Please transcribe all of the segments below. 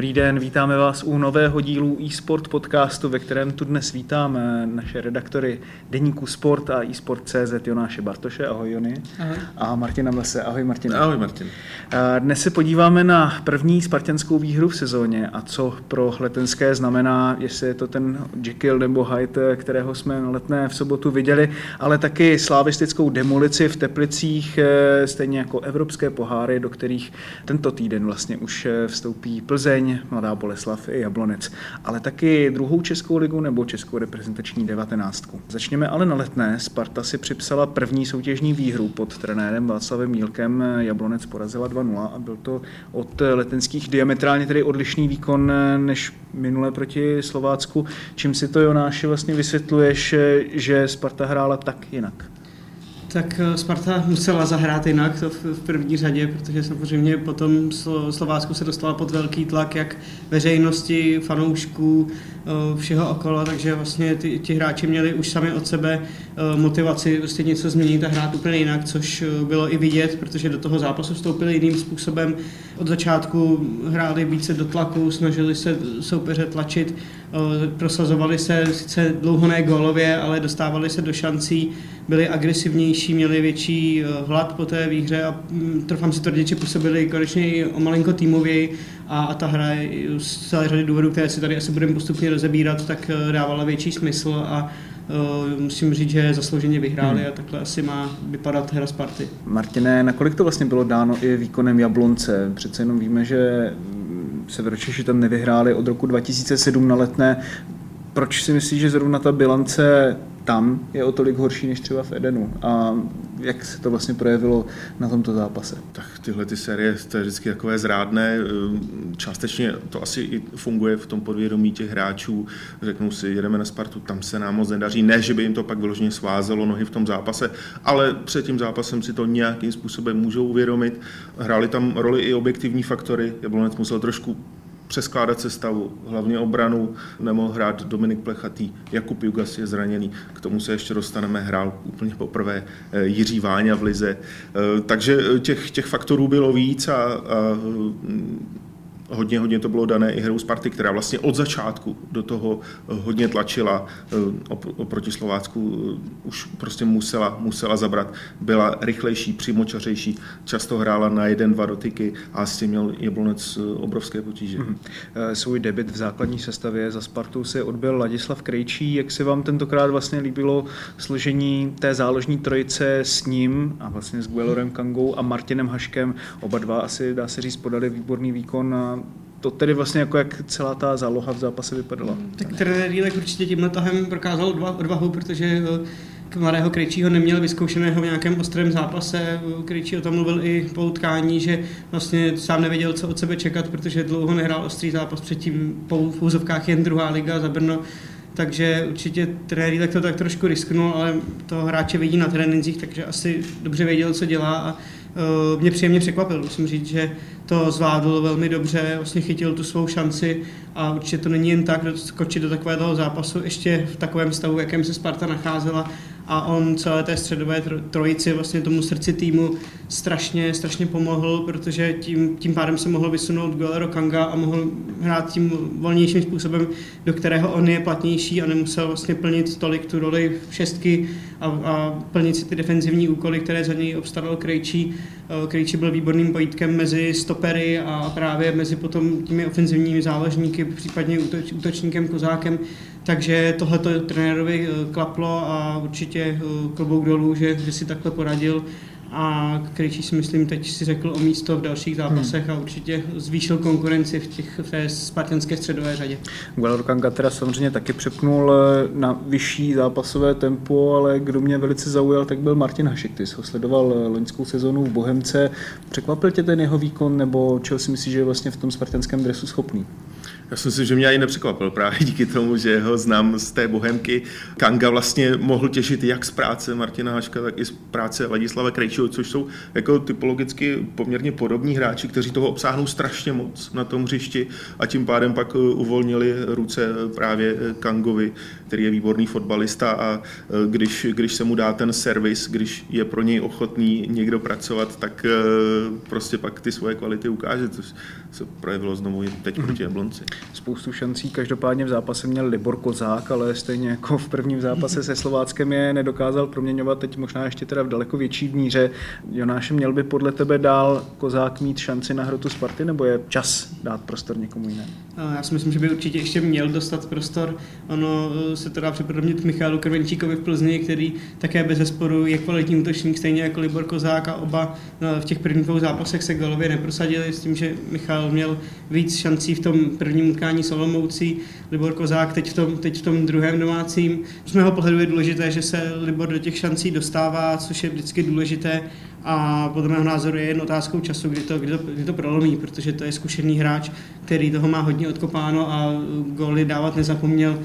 Dobrý den, vítáme vás u nového dílu eSport podcastu, ve kterém tu dnes vítáme naše redaktory Deníku Sport a eSport.cz Jonáše Bartoše, ahoj Jony. Ahoj. A Martina Mlese, ahoj Martin. Ahoj Martin. Dnes se podíváme na první spartianskou výhru v sezóně a co pro letenské znamená, jestli je to ten Jekyll nebo Hyde, kterého jsme na letné v sobotu viděli, ale taky slavistickou demolici v Teplicích, eh, stejně jako evropské poháry, do kterých tento týden vlastně už eh, vstoupí Plzeň, Mladá Boleslav i Jablonec, ale taky druhou Českou ligu nebo Českou reprezentační devatenáctku. Začněme ale na letné. Sparta si připsala první soutěžní výhru pod trenérem Václavem Mílkem. Jablonec porazila 2-0 a byl to od letenských diametrálně tedy odlišný výkon než minule proti Slovácku. Čím si to Jonáši vlastně vysvětluješ, že Sparta hrála tak jinak? Tak eh, Sparta musela zahrát jinak to v první řadě, protože samozřejmě potom Slovácku se dostala pod velký tlak jak veřejnosti, fanoušků, eh, všeho okolo, takže vlastně ty, ti hráči měli už sami od sebe eh, motivaci prostě něco změnit a hrát úplně jinak, což bylo i vidět, protože do toho zápasu vstoupili jiným způsobem. Od začátku hráli více do tlaku, snažili se soupeře tlačit, prosazovali se sice dlouho ne gólově, ale dostávali se do šancí, byli agresivnější, měli větší hlad po té výhře a mm, trofám si tvrdit, že působili konečně i o malinko týmověji a, a ta hra z celé řady důvodů, které si tady asi budeme postupně rozebírat, tak eh, dávala větší smysl a Uh, musím říct, že zaslouženě vyhráli hmm. a takhle asi má vypadat hra Sparty. Martine, nakolik to vlastně bylo dáno i výkonem Jablonce? Přece jenom víme, že Severočeši tam nevyhráli od roku 2007 na letné. Proč si myslíš, že zrovna ta bilance tam je o tolik horší než třeba v Edenu. A jak se to vlastně projevilo na tomto zápase? Tak tyhle ty série, to je vždycky takové zrádné. Částečně to asi i funguje v tom podvědomí těch hráčů. Řeknou si, jedeme na Spartu, tam se nám moc nedaří. Ne, že by jim to pak vyloženě svázelo nohy v tom zápase, ale před tím zápasem si to nějakým způsobem můžou uvědomit. Hráli tam roli i objektivní faktory. Jablonec musel trošku přeskládat sestavu, hlavně obranu, nemohl hrát Dominik Plechatý, Jakub Jugas je zraněný, k tomu se ještě dostaneme, hrál úplně poprvé eh, Jiří Váňa v Lize, eh, takže těch, těch faktorů bylo víc a, a hodně, hodně to bylo dané i hrou Sparty, která vlastně od začátku do toho eh, hodně tlačila eh, oproti Slovácku, eh, už prostě musela, musela zabrat. Byla rychlejší, přímočařejší, často hrála na jeden, dva dotyky a s tím měl Jablonec obrovské potíže. Mm-hmm. Svůj debit v základní sestavě za Spartu si odbil Ladislav Krejčí. Jak se vám tentokrát vlastně líbilo složení té záložní trojice s ním a vlastně s Guelorem Kangou a Martinem Haškem? Oba dva asi, dá se říct, podali výborný výkon to tedy vlastně jako jak celá ta záloha v zápase vypadala. Tak trenér Jílek určitě tímhle tahem prokázal odvahu, protože eh, mladého Krejčího neměl vyzkoušeného v nějakém ostrém zápase. Krejčí o tom mluvil i po utkání, že vlastně sám nevěděl, co od sebe čekat, protože dlouho nehrál ostrý zápas předtím po úzovkách jen druhá liga za Brno. Takže určitě trenér tak to tak trošku risknul, ale to hráče vidí na trénincích, takže asi dobře věděl, co dělá a mě příjemně překvapil. Musím říct, že to zvládl velmi dobře, vlastně chytil tu svou šanci a určitě to není jen tak skočit do takového zápasu ještě v takovém stavu, v jakém se Sparta nacházela a on celé té středové trojici, vlastně tomu srdci týmu strašně, strašně pomohl, protože tím, tím pádem se mohl vysunout Guerrero Kanga a mohl hrát tím volnějším způsobem, do kterého on je platnější a nemusel vlastně plnit tolik tu roli v šestky a, a plnit si ty defenzivní úkoly, které za něj obstaral Krejčí. Eh, Krejčí byl výborným pojítkem mezi stopery a právě mezi potom těmi ofenzivními záložníky, případně útočníkem Kozákem. Takže tohle to trenérovi eh, klaplo a určitě eh, klobouk dolů, že, že si takhle poradil a Krejčí si myslím teď si řekl o místo v dalších zápasech hmm. a určitě zvýšil konkurenci v, těch, v té spartanské středové řadě. Guelor Kanga teda samozřejmě taky přepnul eh, na vyšší zápasové tempo, ale kdo mě velice zaujal, tak byl Martin Hašek. Ty jsi ho sledoval loňskou sezonu v Bohemce. Překvapil tě ten jeho výkon, nebo čeho si myslíš, že je vlastně v tom spartanském dresu schopný? Já si myslím, že mě ani nepřekvapil právě díky tomu, že ho znám z té bohemky. Kanga vlastně mohl těšit jak z práce Martina Haška, tak i z práce Ladislava Krejčího, což jsou jako typologicky poměrně podobní hráči, kteří toho obsáhnou strašně moc na tom hřišti a tím pádem pak uvolnili ruce právě Kangovi, který je výborný fotbalista a když, když se mu dá ten servis, když je pro něj ochotný někdo pracovat, tak prostě pak ty svoje kvality ukáže, což se projevilo znovu teď proti Jablonci spoustu šancí. Každopádně v zápase měl Libor Kozák, ale stejně jako v prvním zápase se Slováckem je nedokázal proměňovat, teď možná ještě teda v daleko větší míře. Jonáš, měl by podle tebe dál Kozák mít šanci na hrotu Sparty, nebo je čas dát prostor někomu jinému? Já si myslím, že by určitě ještě měl dostat prostor. Ono eh, se to dá připodobnit Michálu Krvenčíkovi v Plzni, který také bez zesporu je kvalitní útočník, stejně jako Libor Kozák a oba eh, v těch prvních dvou zápasech se golově neprosadili s tím, že Michal měl víc šancí v tom prvním utkání s Olomoucí, Libor Kozák teď v tom, teď v tom druhém domácím. Z mého pohledu je důležité, že se Libor do těch šancí dostává, což je vždycky důležité a podle mého názoru je jen otázkou času, kdy to, kdy to, kdy to prolomí, protože to je zkušený hráč, který toho má hodně odkopáno a góly dávat nezapomněl.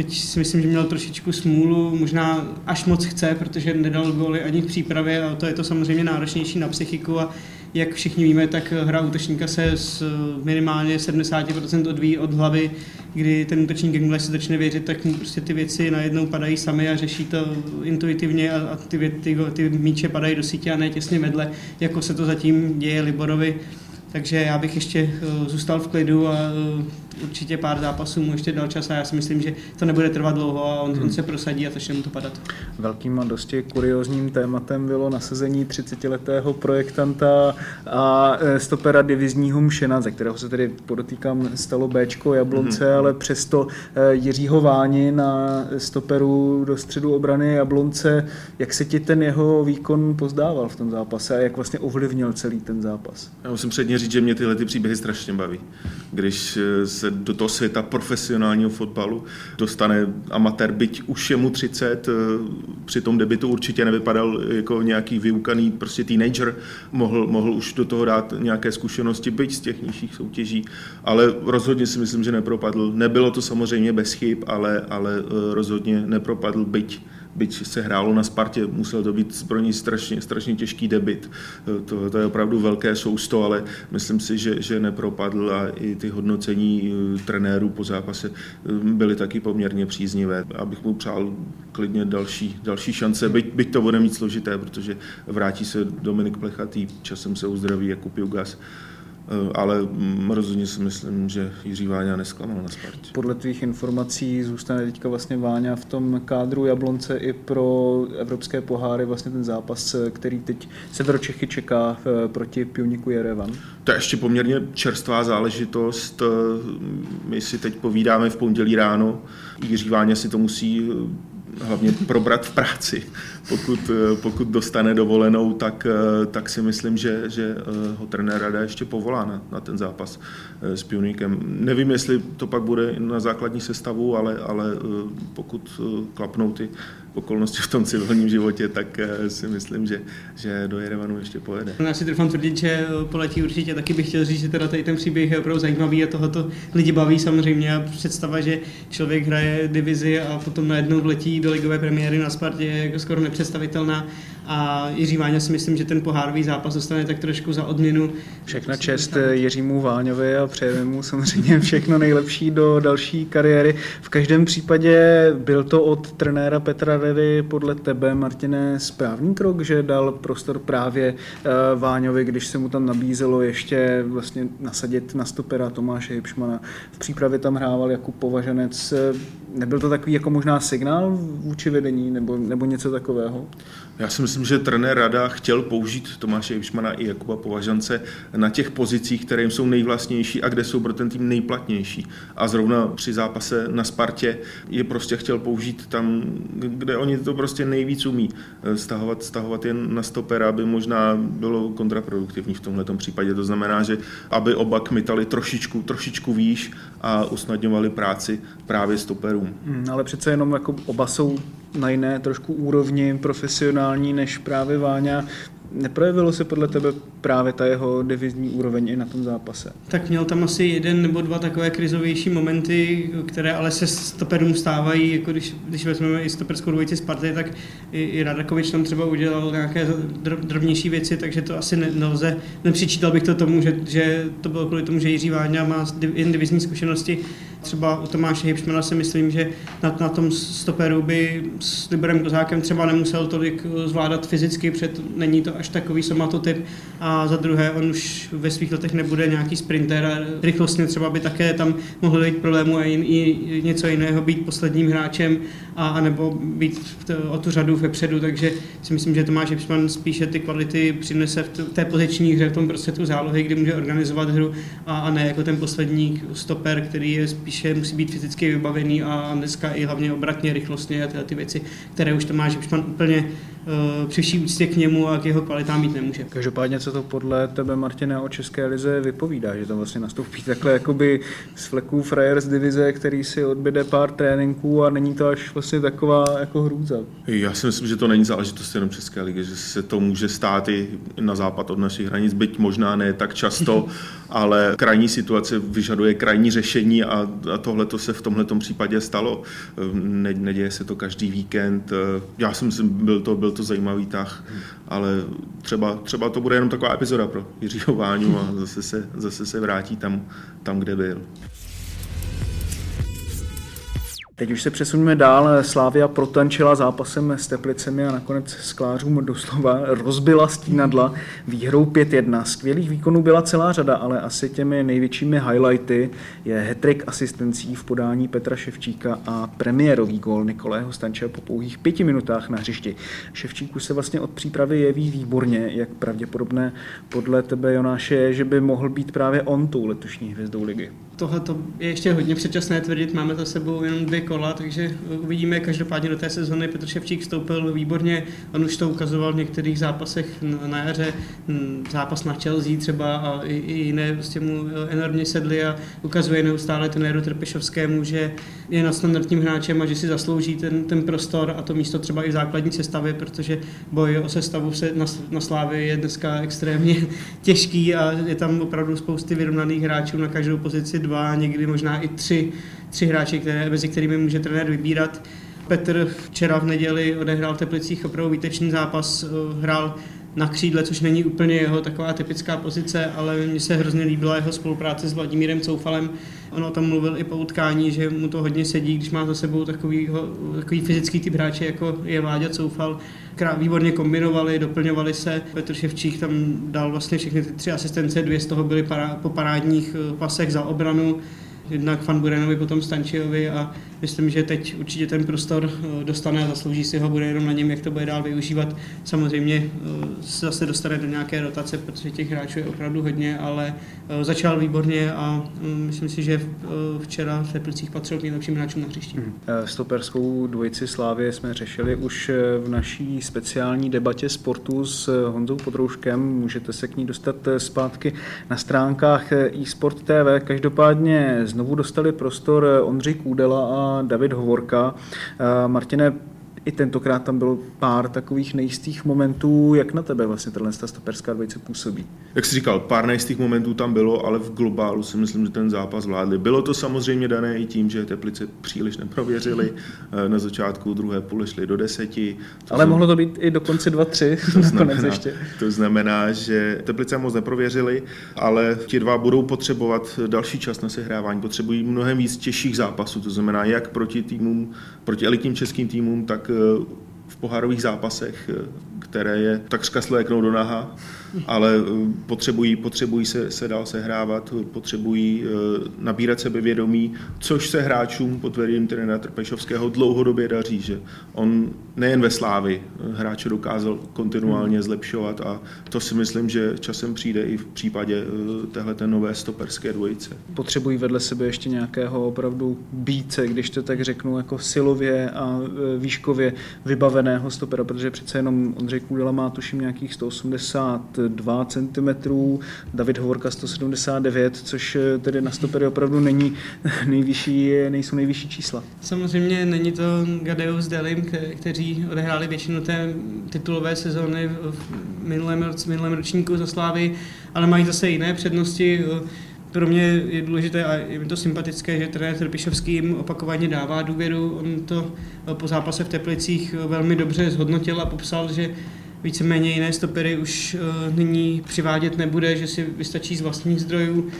Teď si myslím, že měl trošičku smůlu, možná až moc chce, protože nedal góly ani v přípravě a to je to samozřejmě náročnější na psychiku a jak všichni víme, tak hra útočníka se z minimálně 70% odvíjí od hlavy, kdy ten útočník, jakmile si začne věřit, tak mu prostě ty věci najednou padají sami a řeší to intuitivně a, a ty, ty, ty míče padají do sítě a ne těsně vedle, jako se to zatím děje Liborovi. Takže já bych ještě uh, zůstal v klidu a uh, určitě pár zápasů mu ještě dal čas a já si myslím, že to nebude trvat dlouho a on, hmm. on se prosadí a začne mu to padat. Velkým a dosti kuriozním tématem bylo nasazení 30-letého projektanta a e, stopera divizního Mšena, ze kterého se tedy podotýkám stalo Bčko Jablonce, hmm. ale přesto e, Jiřího Váni na stoperu do středu obrany Jablonce. Jak se ti ten jeho výkon pozdával v tom zápase a jak vlastně ovlivnil celý ten zápas? Já musím předně říct, že mě tyhle ty příběhy strašně baví. Když e, do toho světa profesionálního fotbalu. Dostane amatér, byť už je mu 30, eh, při tom debitu určitě nevypadal jako nějaký vyukaný prostě teenager, mohl, mohl už do toho dát nějaké zkušenosti, byť z těch nižších soutěží, ale rozhodně si myslím, že nepropadl. Nebylo to samozřejmě bez chyb, ale, ale eh, rozhodně nepropadl, byť byť se hrálo na Spartě, musel to být pro ní strašně, strašně těžký debit. To, to je opravdu velké sousto, ale myslím si, že, že nepropadl a i ty hodnocení eh, trenérů po zápase eh, byly taky poměrně příznivé. Abych mu přál klidně další, další šance, byť, byť to bude mít složité, protože vrátí se Dominik Plechatý, časem se uzdraví Jakub Jugas. Eh, ale rozhodně si myslím, že Jiří Váňa nesklamal na Spartě. Podle tvých informací zůstane teďka vlastně Váňa v tom kádru Jablonce i pro evropské poháry vlastně ten zápas, který teď Severočechy čeká eh, proti Pioniku Jerevan. To je ještě poměrně čerstvá záležitost. Eh, my si teď povídáme v pondělí ráno. Jiří Váňa si to musí hlavně probrat v práci. Pokud, eh, pokud dostane dovolenou, tak, eh, tak si myslím, že, že eh, ho trenér Rada ještě povolá na, na ten zápas s Pionikem. Nevím, jestli to pak bude na základní sestavu, ale, ale pokud klapnou ty okolnosti v tom civilním životě, tak si myslím, že, že do Jerevanu ještě pojede. Já si trvám tvrdit, že poletí určitě taky bych chtěl říct, že teda tady ten příběh je opravdu zajímavý a tohoto lidi baví samozřejmě a představa, že člověk hraje divizi a potom najednou vletí do ligové premiéry na Spartě jako skoro nepředstavitelná a Jiří Váňa si myslím, že ten pohárový zápas dostane tak trošku za odměnu. Všechna čest Jiřímu Váňovi a přejeme mu samozřejmě všechno nejlepší do další kariéry. V každém případě byl to od trenéra Petra Revy podle tebe, Martine, správný krok, že dal prostor právě eh, Váňovi, když se mu tam nabízelo ještě vlastně nasadit na stopera Tomáše Hipšmana. V přípravě tam hrával Jakub Považanec. Nebyl to takový jako možná signál vůči vedení nebo, nebo něco takového? Já si myslím, že trenér Rada chtěl použít Tomáše Jevšmana i Jakuba Považance na těch pozicích, které jim jsou nejvlastnější a kde jsou pro ten tým nejplatnější. A zrovna při zápase na Spartě je prostě chtěl použít tam, kde oni to prostě nejvíc umí. Stahovat, stahovat jen na stopera by možná bylo kontraproduktivní v tomhle případě. To znamená, že aby oba kmitali trošičku, trošičku výš a usnadňovali práci právě stoperům. Hmm, ale přece jenom jako oba jsou na jiné trošku úrovni profesionální než právě Váňa. Neprojevilo se podle tebe právě ta jeho divizní úroveň i na tom zápase? Tak měl tam asi jeden nebo dva takové krizovější momenty, které ale se stoperům stávají, jako když, když vezmeme i stoperskou dvojici Sparty, tak i, i Radakovič tam třeba udělal nějaké drobnější věci, takže to asi ne, nelze, nepřičítal bych to tomu, že, že to bylo kvůli tomu, že Jiří Váňa má jen divizní zkušenosti. Třeba u Tomáše Hipšmana si myslím, že na, na tom stoperu by s Liborem Kozákem třeba nemusel tolik zvládat fyzicky, před není to až takový somatotyp. A za druhé on už ve svých letech nebude nějaký sprinter a rychlostně třeba by také tam mohl být problému a jin, i něco jiného být posledním hráčem a, a nebo být v o tu řadu vepředu, takže si myslím, že Tomáš Hipšman spíše ty kvality přinese v té poziční hře, v tom tu zálohy, kdy může organizovat hru a, a ne jako ten poslední stoper, který je spíše musí být fyzicky vybavený a dneska i hlavně obratně, rychlostně a tyhle ty věci, které už Tomáš Hipšman úplně uh, při vší úctě k němu a k jeho kvalitám mít nemůže. Každopádně, co to podle tebe, Martina, o České lize vypovídá, že tam vlastně nastoupí takhle jakoby z fleků frajer z divize, který si odbyde pár tréninků a není to až vlastně taková jako hrůza. Já si myslím, že to není záležitost jenom České ligy, že se to může stát i na západ od našich hranic, byť možná ne tak často, ale krajní situace vyžaduje krajní řešení a, a tohle to se v tomhle případě stalo. Ne, neděje se to každý víkend. Já si myslím, byl to, byl to zajímavý tah, ale třeba, třeba to bude jenom taková epizoda pro Jiřího Váňu a zase se, zase se vrátí tam, tam, kde byl. Teď už se přesuneme dál. Slávia protančila zápasem s Teplicemi a nakonec sklářům doslova rozbila stínadla výhrou 5-1. Skvělých výkonů byla celá řada, ale asi těmi největšími highlighty je hetrik asistencí v podání Petra Ševčíka a premiérový gól Nikolého Stanče po pouhých pěti minutách na hřišti. Ševčíku se vlastně od přípravy jeví výborně, jak pravděpodobné podle tebe, Jonáše, je, že by mohl být právě on tou letošní hvězdou ligy. Tohle je ještě hodně předčasné tvrdit, máme za sebou jenom dvě kola, takže uvidíme. Každopádně do té sezóny Petr Ševčík vstoupil výborně, on už to ukazoval v některých zápasech na jaře, hm, zápas na Chelsea třeba a i, i jiné prostě mu enormně sedli a ukazuje neustále trenéru Trpešovskému, že je nadstandardním hráčem a že si zaslouží ten, ten prostor a to místo třeba i v základní sestavě, protože boj o sestavu se na, na Slávě je dneska extrémně těžký a je tam opravdu spousty vyrovnaných hráčů na každou pozici dva, někdy možná i tři tři hráči, které, mezi kterými může trenér vybírat. Petr včera v neděli odehrál v Teplicích opravdu výtečný zápas, eh, hrál na křídle, což není úplně jeho taková typická pozice, ale mně se hrozně líbila jeho spolupráce s Vladimírem Coufalem. Ono tam mluvil i po utkání, že mu to hodně sedí, když má za sebou takový, takový fyzický typ hráče, jako je Váďa Coufal. Krát výborně kombinovali, doplňovali se. Petr Ševčík tam dal vlastně všechny ty tři asistence, dvě z toho byly para, po parádních eh, pasech za obranu jednak Fan Burenovi, potom Stančiovi a myslím, že teď určitě ten prostor eh, dostane a zaslouží si ho, bude jenom na něm, jak to bude dál využívat. Samozřejmě eh, se zase dostane do nějaké rotace, protože těch hráčů je opravdu hodně, ale eh, začal výborně a mm, myslím si, že včera v Teplicích patřil k nejlepším hráčům na hřišti. Hmm. Stoperskou dvojici Slávě jsme řešili už v naší speciální debatě sportu s Honzou Podrouškem. Můžete se k ní dostat zpátky na stránkách eSport TV. Každopádně znovu dostali prostor Ondřej Kůdela a David Hovorka. Martine, i tentokrát tam bylo pár takových nejistých momentů. Jak na tebe vlastně tato stoperská dvojice působí? Jak jsi říkal, pár nejistých momentů tam bylo, ale v globálu si myslím, že ten zápas vládli. Bylo to samozřejmě dané i tím, že Teplice příliš neprověřili. Eh, na začátku druhé půle šli do deseti. To ale jsem... mohlo to být i dokonce dva, tři. To znamená, ještě. to znamená, že Teplice moc neprověřili, ale ti dva budou potřebovat další čas na sehrávání. Potřebují mnohem víc těžších zápasů. To znamená, jak proti týmům, proti elitním českým týmům, tak v pohárových zápasech, eh, které je takřka sléknou do naha, ale eh, potřebují, potřebují se, se dál sehrávat, potřebují nabírat sebevědomí, což se hráčům pod vedením trenéra Trpešovského dlouhodobě daří, že on nejen ve Slávi hráče dokázal kontinuálně hmm. zlepšovat a to si myslím, že časem přijde i v případě téhle nové stoperské dvojice. Potřebují vedle sebe ještě nějakého opravdu bíce, když to tak řeknu, jako silově a výškově vybaveného stopera, protože přece jenom Ondřej Kůdela má tuším nějakých 182 cm, David Hovorka 179, což eh, tedy na stopery opravdu není nejvyšší, nejsou nejvyšší čísla. Samozřejmě není to Gadeus Delim, kteří odehráli většinu té titulové sezóny v minulém, minulém ročníku za Slávy, ale mají zase jiné přednosti pro mě je důležité a je mi to sympatické, že trenér Trpišovský jim opakovaně dává důvěru. On to po zápase v Teplicích velmi dobře zhodnotil a popsal, že víceméně jiné stopery už uh, nyní přivádět nebude, že si vystačí z vlastních zdrojů. Uh,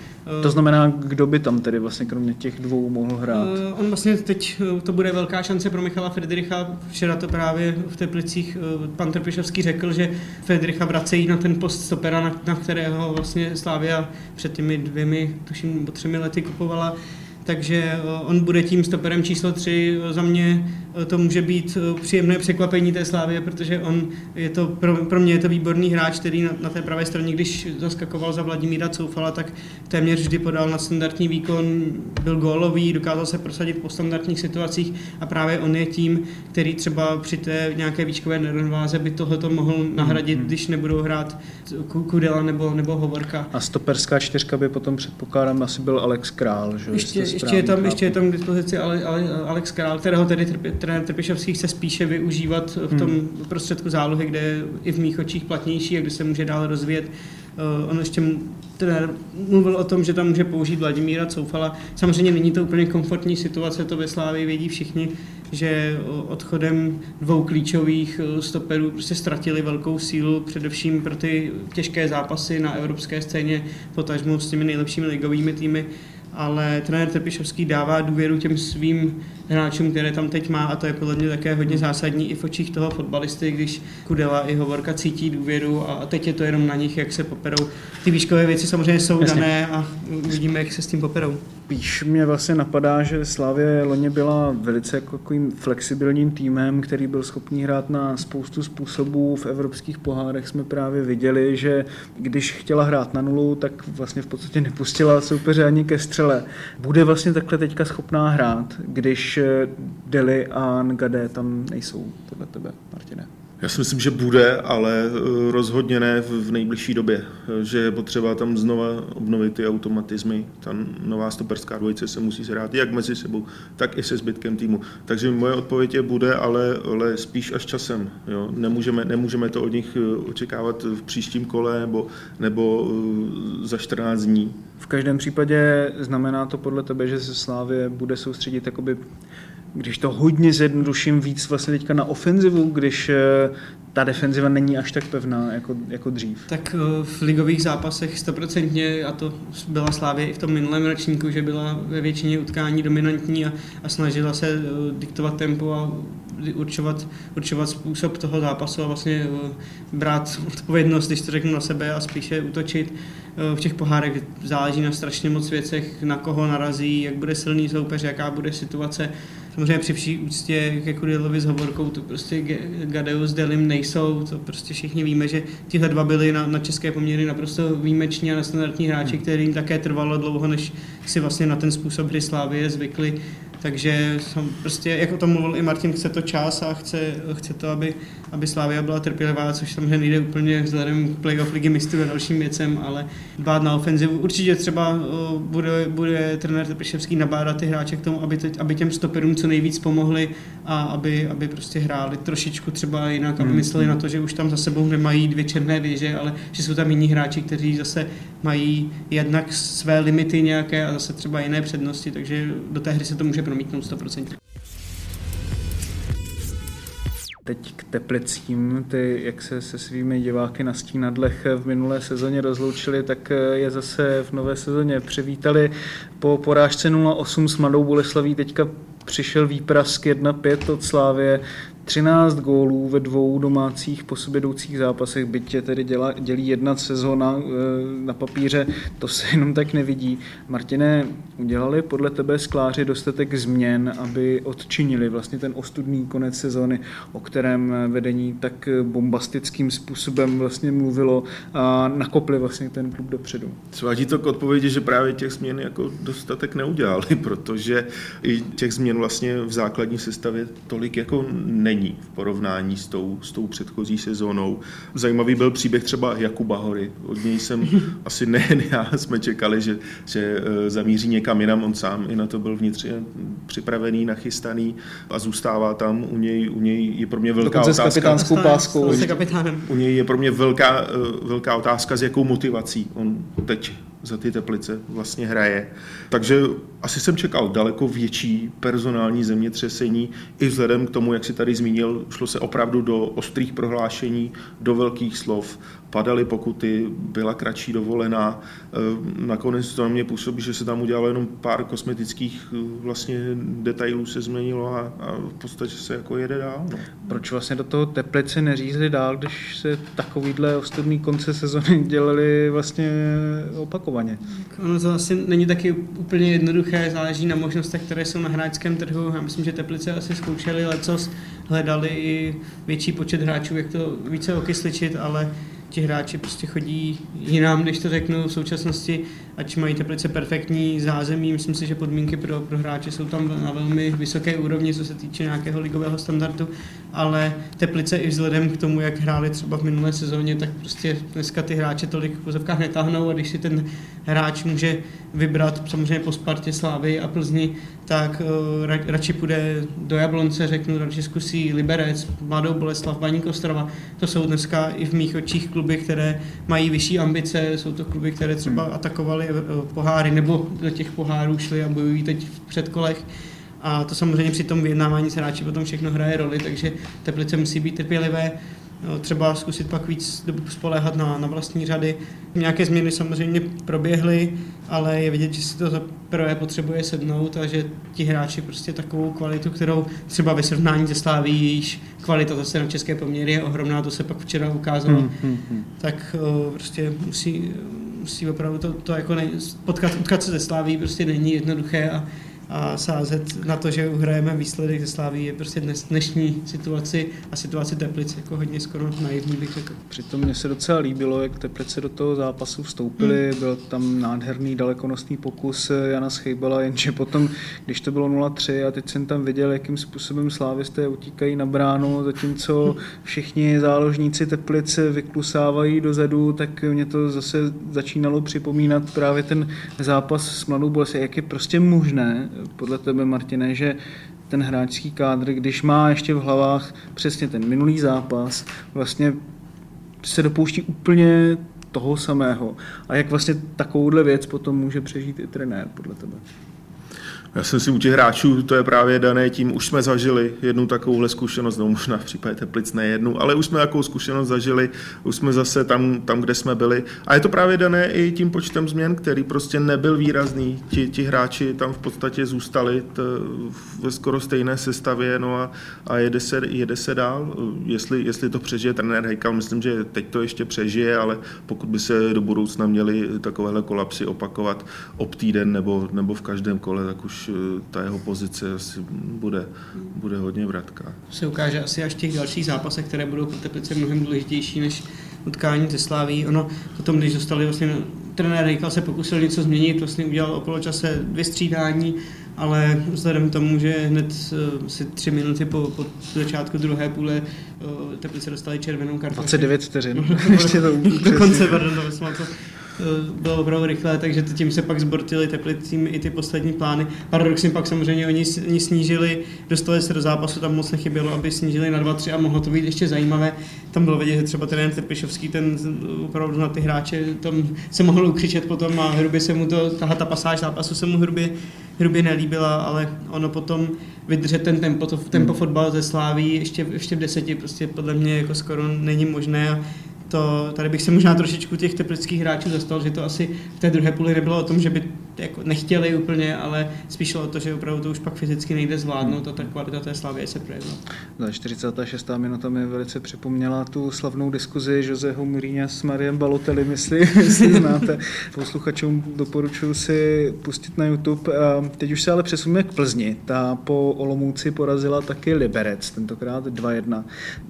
to znamená, kdo by tam tedy vlastně kromě těch dvou mohl hrát? Uh, on vlastně teď, uh, to bude velká šance pro Michala Friedricha. Včera to právě v Teplicích uh, pan Trpišovský řekl, že Friedricha vracejí na ten post stopera, na, na kterého vlastně Slávia před těmi dvěmi, tuším, třemi lety kupovala takže eh, on bude tím stoperem číslo 3. Za mě eh, to může být eh, příjemné překvapení té Slávy, protože on je to, pro, pro mě je to výborný hráč, který na, na té pravé straně, když zaskakoval za Vladimíra Coufala, tak téměř vždy podal na standardní výkon, byl gólový, dokázal se prosadit po standardních situacích a právě on je tím, který třeba při té nějaké výškové nerovnováze by tohleto mohl nahradit, mm-hmm. když nebudou hrát Kudela nebo, nebo Hovorka. A stoperská čtyřka by potom předpokládám asi byl Alex Král, že? Ještě, ještě je tam, ještě je tam k dispozici Ale, Ale, Alex Král, kterého tedy trenér Trpišovský chce spíše využívat v tom hmm. prostředku zálohy, kde je i v mých očích platnější a kde se může dál rozvíjet. Uh, on ještě trenér mluvil o tom, že tam může použít Vladimíra Coufala. Samozřejmě není to úplně komfortní situace, to ve Slávii vědí všichni, že odchodem dvou klíčových eh, stoperů prostě ztratili velkou sílu, především pro ty těžké zápasy na evropské scéně, potažmo s těmi nejlepšími ligovými týmy ale trenér Trpišovský dává důvěru těm svým hráčům, které tam teď má a to je podle mě také hodně zásadní i v očích toho fotbalisty, když Kudela i Hovorka cítí důvěru a teď je to jenom na nich, jak se poperou. Ty výškové věci samozřejmě jsou Jasně. dané a uvidíme, jak se s tím poperou. Spíš mě vlastně napadá, že Slavě Loně byla velice jako takovým flexibilním týmem, který byl schopný hrát na spoustu způsobů. V evropských pohárech jsme právě viděli, že když chtěla hrát na nulu, tak vlastně v podstatě nepustila soupeře ani ke střele. Bude vlastně takhle teďka schopná hrát, když Deli a Ngade tam nejsou podle tebe, Martine? Já si myslím, že bude, ale eh, rozhodně ne v nejbližší době. Že je potřeba tam znova obnovit ty automatizmy. Ta nová stoperská dvojice se musí zhrát jak mezi sebou, tak i se zbytkem týmu. Takže moje odpověď je bude, ale, ale spíš až časem. Jo? Nemůžeme, nemůžeme to od nich eh, očekávat v příštím kole nebo, nebo eh, za 14 dní. V každém případě znamená to podle tebe, že se Slávě bude soustředit jakoby když to hodně zjednoduším víc vlastně teďka na ofenzivu, když eh, ta defenziva není až tak pevná jako, jako dřív. Tak eh, v ligových zápasech stoprocentně, a to byla Slávě i v tom minulém ročníku, že byla ve většině utkání dominantní a, a snažila se eh, diktovat tempo a určovat, určovat způsob toho zápasu a vlastně brát odpovědnost, když to řeknu na sebe a spíše útočit. V těch pohárech záleží na strašně moc věcech, na koho narazí, jak bude silný soupeř, jaká bude situace samozřejmě při vší úctě ke Kudilovi s Hovorkou, to prostě Gadeus Delim nejsou, to prostě všichni víme, že tihle dva byli na, na české poměry naprosto výjimeční a nestandardní hráči, hmm. kterým také trvalo dlouho, než si vlastně na ten způsob hry Slávie zvykli. Takže jsem prostě, jak o tom mluvil i Martin, chce to čas a chce, chce to, aby, aby Slávia byla trpělivá, což samozřejmě nejde úplně vzhledem k playoff ligy mistrů a dalším věcem, ale dbát na ofenzivu. Určitě třeba bude, bude trenér Trpiševský nabádat ty hráče k tomu, aby, teď, aby těm stoperům co nejvíc pomohli a aby, aby prostě hráli trošičku třeba jinak, aby hmm. mysleli na to, že už tam za sebou nemají dvě černé věže, ale že jsou tam jiní hráči, kteří zase mají jednak své limity nějaké a zase třeba jiné přednosti, takže do té hry se to může promítnout 100%. Teď k Teplicím, ty, jak se se svými diváky na stínadlech v minulé sezóně rozloučili, tak je zase v nové sezóně přivítali. Po porážce 0-8 s Mladou Boleslaví teďka přišel výprask 1-5 od Slávě. 13 gólů ve dvou domácích po sobě jdoucích zápasech, byť je tedy děla, dělí jedna sezóna e, na papíře, to se jenom tak nevidí. Martine, udělali podle tebe skláři dostatek změn, aby odčinili vlastně ten ostudný konec sezóny, o kterém vedení tak bombastickým způsobem vlastně mluvilo a nakopli vlastně ten klub dopředu. Svádí to k odpovědi, že právě těch změn jako dostatek neudělali, protože i těch změn vlastně v základní sestavě tolik jako není není v porovnání s tou, s tou předchozí sezónou. Zajímavý byl příběh třeba Jakuba Hory. Od něj jsem asi nejen já jsme čekali, že, že eh, zamíří někam jinam. On sám i na to byl vnitřně připravený, nachystaný a zůstává tam. U něj, u něj je pro mě velká Dokonce otázka. s kapitánskou páskou. Se kapitánem. U něj je pro mě velká, eh, velká otázka, s jakou motivací on teď za ty teplice vlastně hraje. Takže asi jsem čekal daleko větší personální zemětřesení i vzhledem k tomu, jak si tady zmínil, šlo se opravdu do ostrých prohlášení, do velkých slov, padaly pokuty, byla kratší dovolená. Eh, nakonec to na mě působí, že se tam udělalo jenom pár kosmetických eh, vlastně detailů se změnilo a, a v podstatě se jako jede dál. No. Proč vlastně do toho Teplice neřízli dál, když se takovýhle ostudný konce sezony dělali vlastně opakovaně? Ono to asi není taky úplně jednoduché, záleží na možnostech, které jsou na hráčském trhu. Já myslím, že Teplice asi zkoušeli lecos, hledali i větší počet hráčů, jak to více okysličit, ale ti hráči prostě chodí jinam, když to řeknu v současnosti, ať mají Teplice perfektní zázemí, myslím si, že podmínky pro, pro hráče jsou tam na velmi vysoké úrovni, co se týče nějakého ligového standardu, ale Teplice i vzhledem k tomu, jak hráli třeba v minulé sezóně, tak prostě dneska ty hráče tolik v pozovkách netáhnou a když si ten hráč může vybrat samozřejmě po Spartě, Slávy a Plzni, tak uh, ra, radši půjde do Jablonce, řeknu, radši zkusí Liberec, Mladou Boleslav, Baník Ostrava. To jsou dneska i v mých očích kluby, které mají vyšší ambice, jsou to kluby, které třeba atakovaly poháry nebo do těch pohárů šli a bojují teď v předkolech. A to samozřejmě při tom vyjednávání s hráči potom všechno hraje roli, takže Teplice musí být trpělivé třeba zkusit pak víc dobu spoléhat na, na vlastní řady. Nějaké změny samozřejmě proběhly, ale je vidět, že si to prvé potřebuje sednout a že ti hráči prostě takovou kvalitu, kterou třeba ve srovnání se Sláví, jejíž kvalita zase na české poměry je ohromná, to se pak včera ukázalo, hmm, hmm, hmm. tak uh, prostě musí, musí opravdu to, to jako ne, potkat, utkat se ze Sláví prostě není jednoduché a a sázet na to, že uhrajeme výsledek ze Sláví je prostě dnes, dnešní situaci a situaci Teplic jako hodně skoro naivní bych řekl. Přitom mně se docela líbilo, jak Teplice do toho zápasu vstoupili, hmm. byl tam nádherný dalekonosný pokus Jana Schejbala, jenže potom, když to bylo 0-3 a teď jsem tam viděl, jakým způsobem slávisté utíkají na bránu, zatímco všichni záložníci Teplice vyklusávají dozadu, tak mě to zase začínalo připomínat právě ten zápas s Mladou Bolesí, jak je prostě možné, podle tebe, Martine, že ten hráčský kádr, když má ještě v hlavách přesně ten minulý zápas, vlastně se dopouští úplně toho samého. A jak vlastně takovouhle věc potom může přežít i trenér, podle tebe? Já si myslím, u těch hráčů to je právě dané tím, už jsme zažili jednu takovouhle zkušenost, no možná v případě Teplic ne jednu, ale už jsme takovou zkušenost zažili, už jsme zase tam, tam, kde jsme byli. A je to právě dané i tím počtem změn, který prostě nebyl výrazný. Ti, ti hráči tam v podstatě zůstali t, ve skoro stejné sestavě no a, a jede, se, jede se dál. Jestli, jestli to přežije trenér Hejkal, myslím, že teď to ještě přežije, ale pokud by se do budoucna měli takovéhle kolapsy opakovat ob týden nebo, nebo v každém kole, tak už Eh, ta jeho pozice asi bude, bude hodně vratká. Se ukáže asi až v těch dalších zápasech, které budou pro Teplice mnohem důležitější než utkání ze Sláví. Ono potom, když dostali vlastně trenér Rejkal se pokusil něco změnit, vlastně udělal okolo čase dvě střídání, ale vzhledem k tomu, že hned uh, si tři minuty po, po začátku druhé půle uh, Teplice dostali červenou kartu. 29 vteřin. Ještě to Dokonce, pardon, to Eh, bylo opravdu rychlé, takže tím se pak zbortili teplicím i ty poslední plány. Paradoxně pak samozřejmě oni, oni snížili, dostali se do zápasu, tam moc nechybělo, aby snížili na 2-3 a mohlo to být ještě zajímavé. Tam bylo vidět, že třeba ten Tepišovský, ten opravdu na ty hráče, tam se mohl ukřičet potom a hrubě se mu to, tahle ta pasáž zápasu se mu hrubě, hrubě nelíbila, ale ono potom vydržet ten tempo, to, tempo fotbal ze Sláví ještě, ještě v deseti prostě podle mě jako skoro není možné a to, tady bych se možná trošičku těch teplických hráčů zastal, že to asi v té druhé půli nebylo o tom, že by jako nechtěli úplně, ale spíš o to, že opravdu to už pak fyzicky nejde zvládnout a ta kvalita té Slavě se projevila. Za 46. minuta mi velice připomněla tu slavnou diskuzi Joseho Mourinho s Mariem Balotelli, myslí, jestli znáte. Posluchačům doporučuji si pustit na YouTube. Teď už se ale přesuneme k Plzni. Ta po Olomouci porazila taky Liberec, tentokrát 2-1.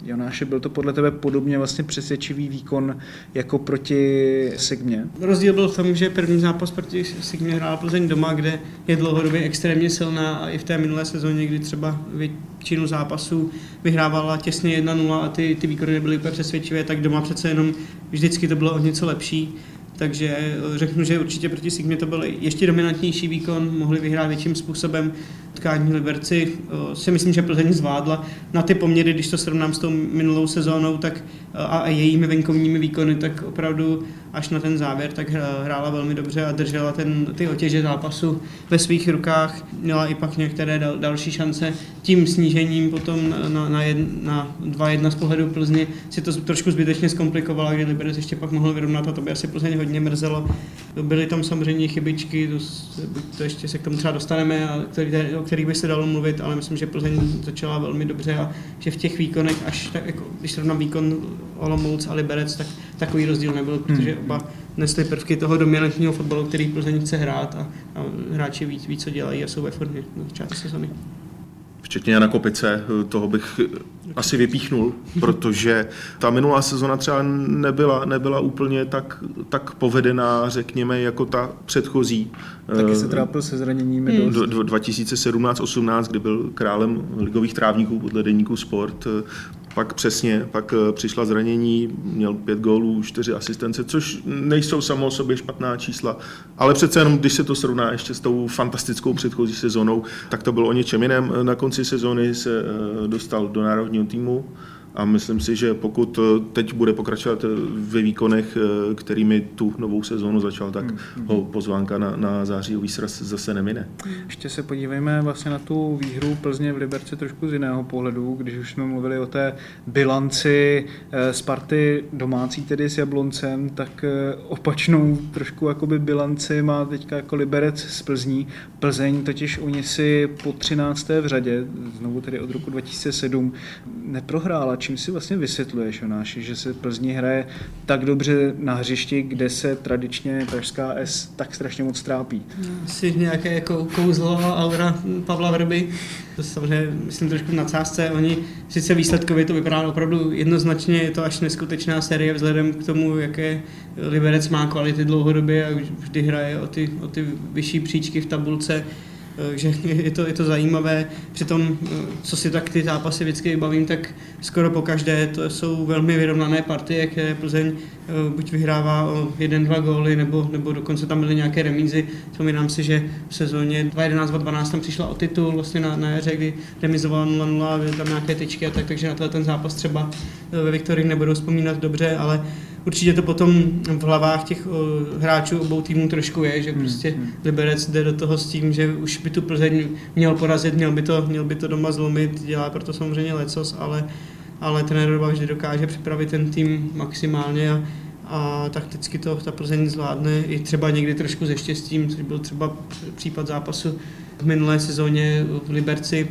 Jonáše, byl to podle tebe podobně vlastně přesvědčivý výkon jako proti Sigmě? Rozdíl byl v tom, že první zápas proti Sigmě samozřejmě hrál Plzeň doma, kde je dlouhodobě extrémně silná a i v té minulé sezóně, kdy třeba většinu zápasů vyhrávala těsně 1-0 a ty, ty výkony nebyly úplně přesvědčivé, tak doma přece jenom vždycky to bylo o něco lepší takže řeknu, že určitě proti Sigmě to byl ještě dominantnější výkon, mohli vyhrát větším způsobem. Tkání Liberci eh, si myslím, že Plzeň zvládla na ty poměry, když to srovnám s tou minulou sezónou tak, eh, a jejími venkovními výkony, tak opravdu až na ten závěr, tak hrála velmi dobře a držela ten, ty otěže zápasu ve svých rukách. Měla i pak některé dal, další šance. Tím snížením potom na, na, jed, na 2-1 z pohledu Plzně si to trošku zbytečně zkomplikovala, kdy Liberec ještě pak mohl vyrovnat a to by asi Plzeň hodně mrzelo. Byly tam samozřejmě chybičky, to, to ještě se k tomu třeba dostaneme, a který, o kterých by se dalo mluvit, ale myslím, že Plzeň začala velmi dobře a že v těch výkonech, až tak, jako, když srovnám výkon Olomouc a Liberec, tak takový rozdíl nebyl, protože hmm. oba nesly prvky toho dominantního fotbalu, který Plzeň chce hrát a, a hráči víc, víc, co dělají a jsou ve formě na začátku sezony včetně Jana Kopice, toho bych asi vypíchnul, protože ta minulá sezona třeba nebyla, nebyla úplně tak, tak povedená, řekněme, jako ta předchozí. Taky se trápil se zraněními hmm. 2017-18, kdy byl králem ligových trávníků podle deníku Sport, pak přesně, pak eh, přišla zranění, měl pět gólů, čtyři asistence, což nejsou samo o sobě špatná čísla, ale přece jenom, když se to srovná ještě s tou fantastickou předchozí sezónou, tak to bylo o něčem jiném. Na konci sezóny se eh, dostal do národního týmu, a myslím si, že pokud eh, teď bude pokračovat eh, ve výkonech, eh, kterými tu novou sezónu začal, tak hmm. ho pozvánka na, na zářijový sraz zase nemine. Ještě se podívejme vlastně na tu výhru Plzně v Liberci trošku z jiného pohledu, když už jsme mluvili o té bilanci Sparty domácí tedy s Jabloncem, tak opačnou trošku jakoby bilanci má teďka jako Liberec z Plzní. Plzeň totiž oni si po 13. v řadě, znovu tedy od roku 2007, neprohrála čím si vlastně vysvětluješ, Jonáši, že se Plzni hraje tak dobře na hřišti, kde se tradičně Pražská S tak strašně moc trápí? Asi nějaké jako kouzlo aura Pavla Vrby. To samozřejmě myslím trošku na cásce. Oni sice výsledkově to vypadá opravdu jednoznačně, je to až neskutečná série vzhledem k tomu, jaké Liberec má kvality dlouhodobě a vždy hraje o ty, o ty vyšší příčky v tabulce že je to, je to zajímavé. Přitom, co si tak ty zápasy vždycky bavím, tak skoro po každé to jsou velmi vyrovnané partie, které Plzeň eh, buď vyhrává o jeden, dva góly, nebo, nebo dokonce tam byly nějaké remízy. Vzpomínám si, že v sezóně 2011-2012 tam přišla o titul vlastně na, na jaře, kdy remizovala 0-0, byly tam nějaké tyčky a tak, takže na ten zápas třeba eh, ve Viktorii nebudou vzpomínat dobře, ale určitě to potom v hlavách těch hráčů obou týmů trošku je, že hmm, prostě hmm. Liberec jde do toho s tím, že už by tu Plzeň měl porazit, měl by to, měl by to doma zlomit, dělá proto samozřejmě lecos, ale, ale trenér vždy dokáže připravit ten tým maximálně a, a takticky to ta Plzeň zvládne i třeba někdy trošku ze štěstím, což byl třeba případ zápasu v minulé sezóně v Liberci,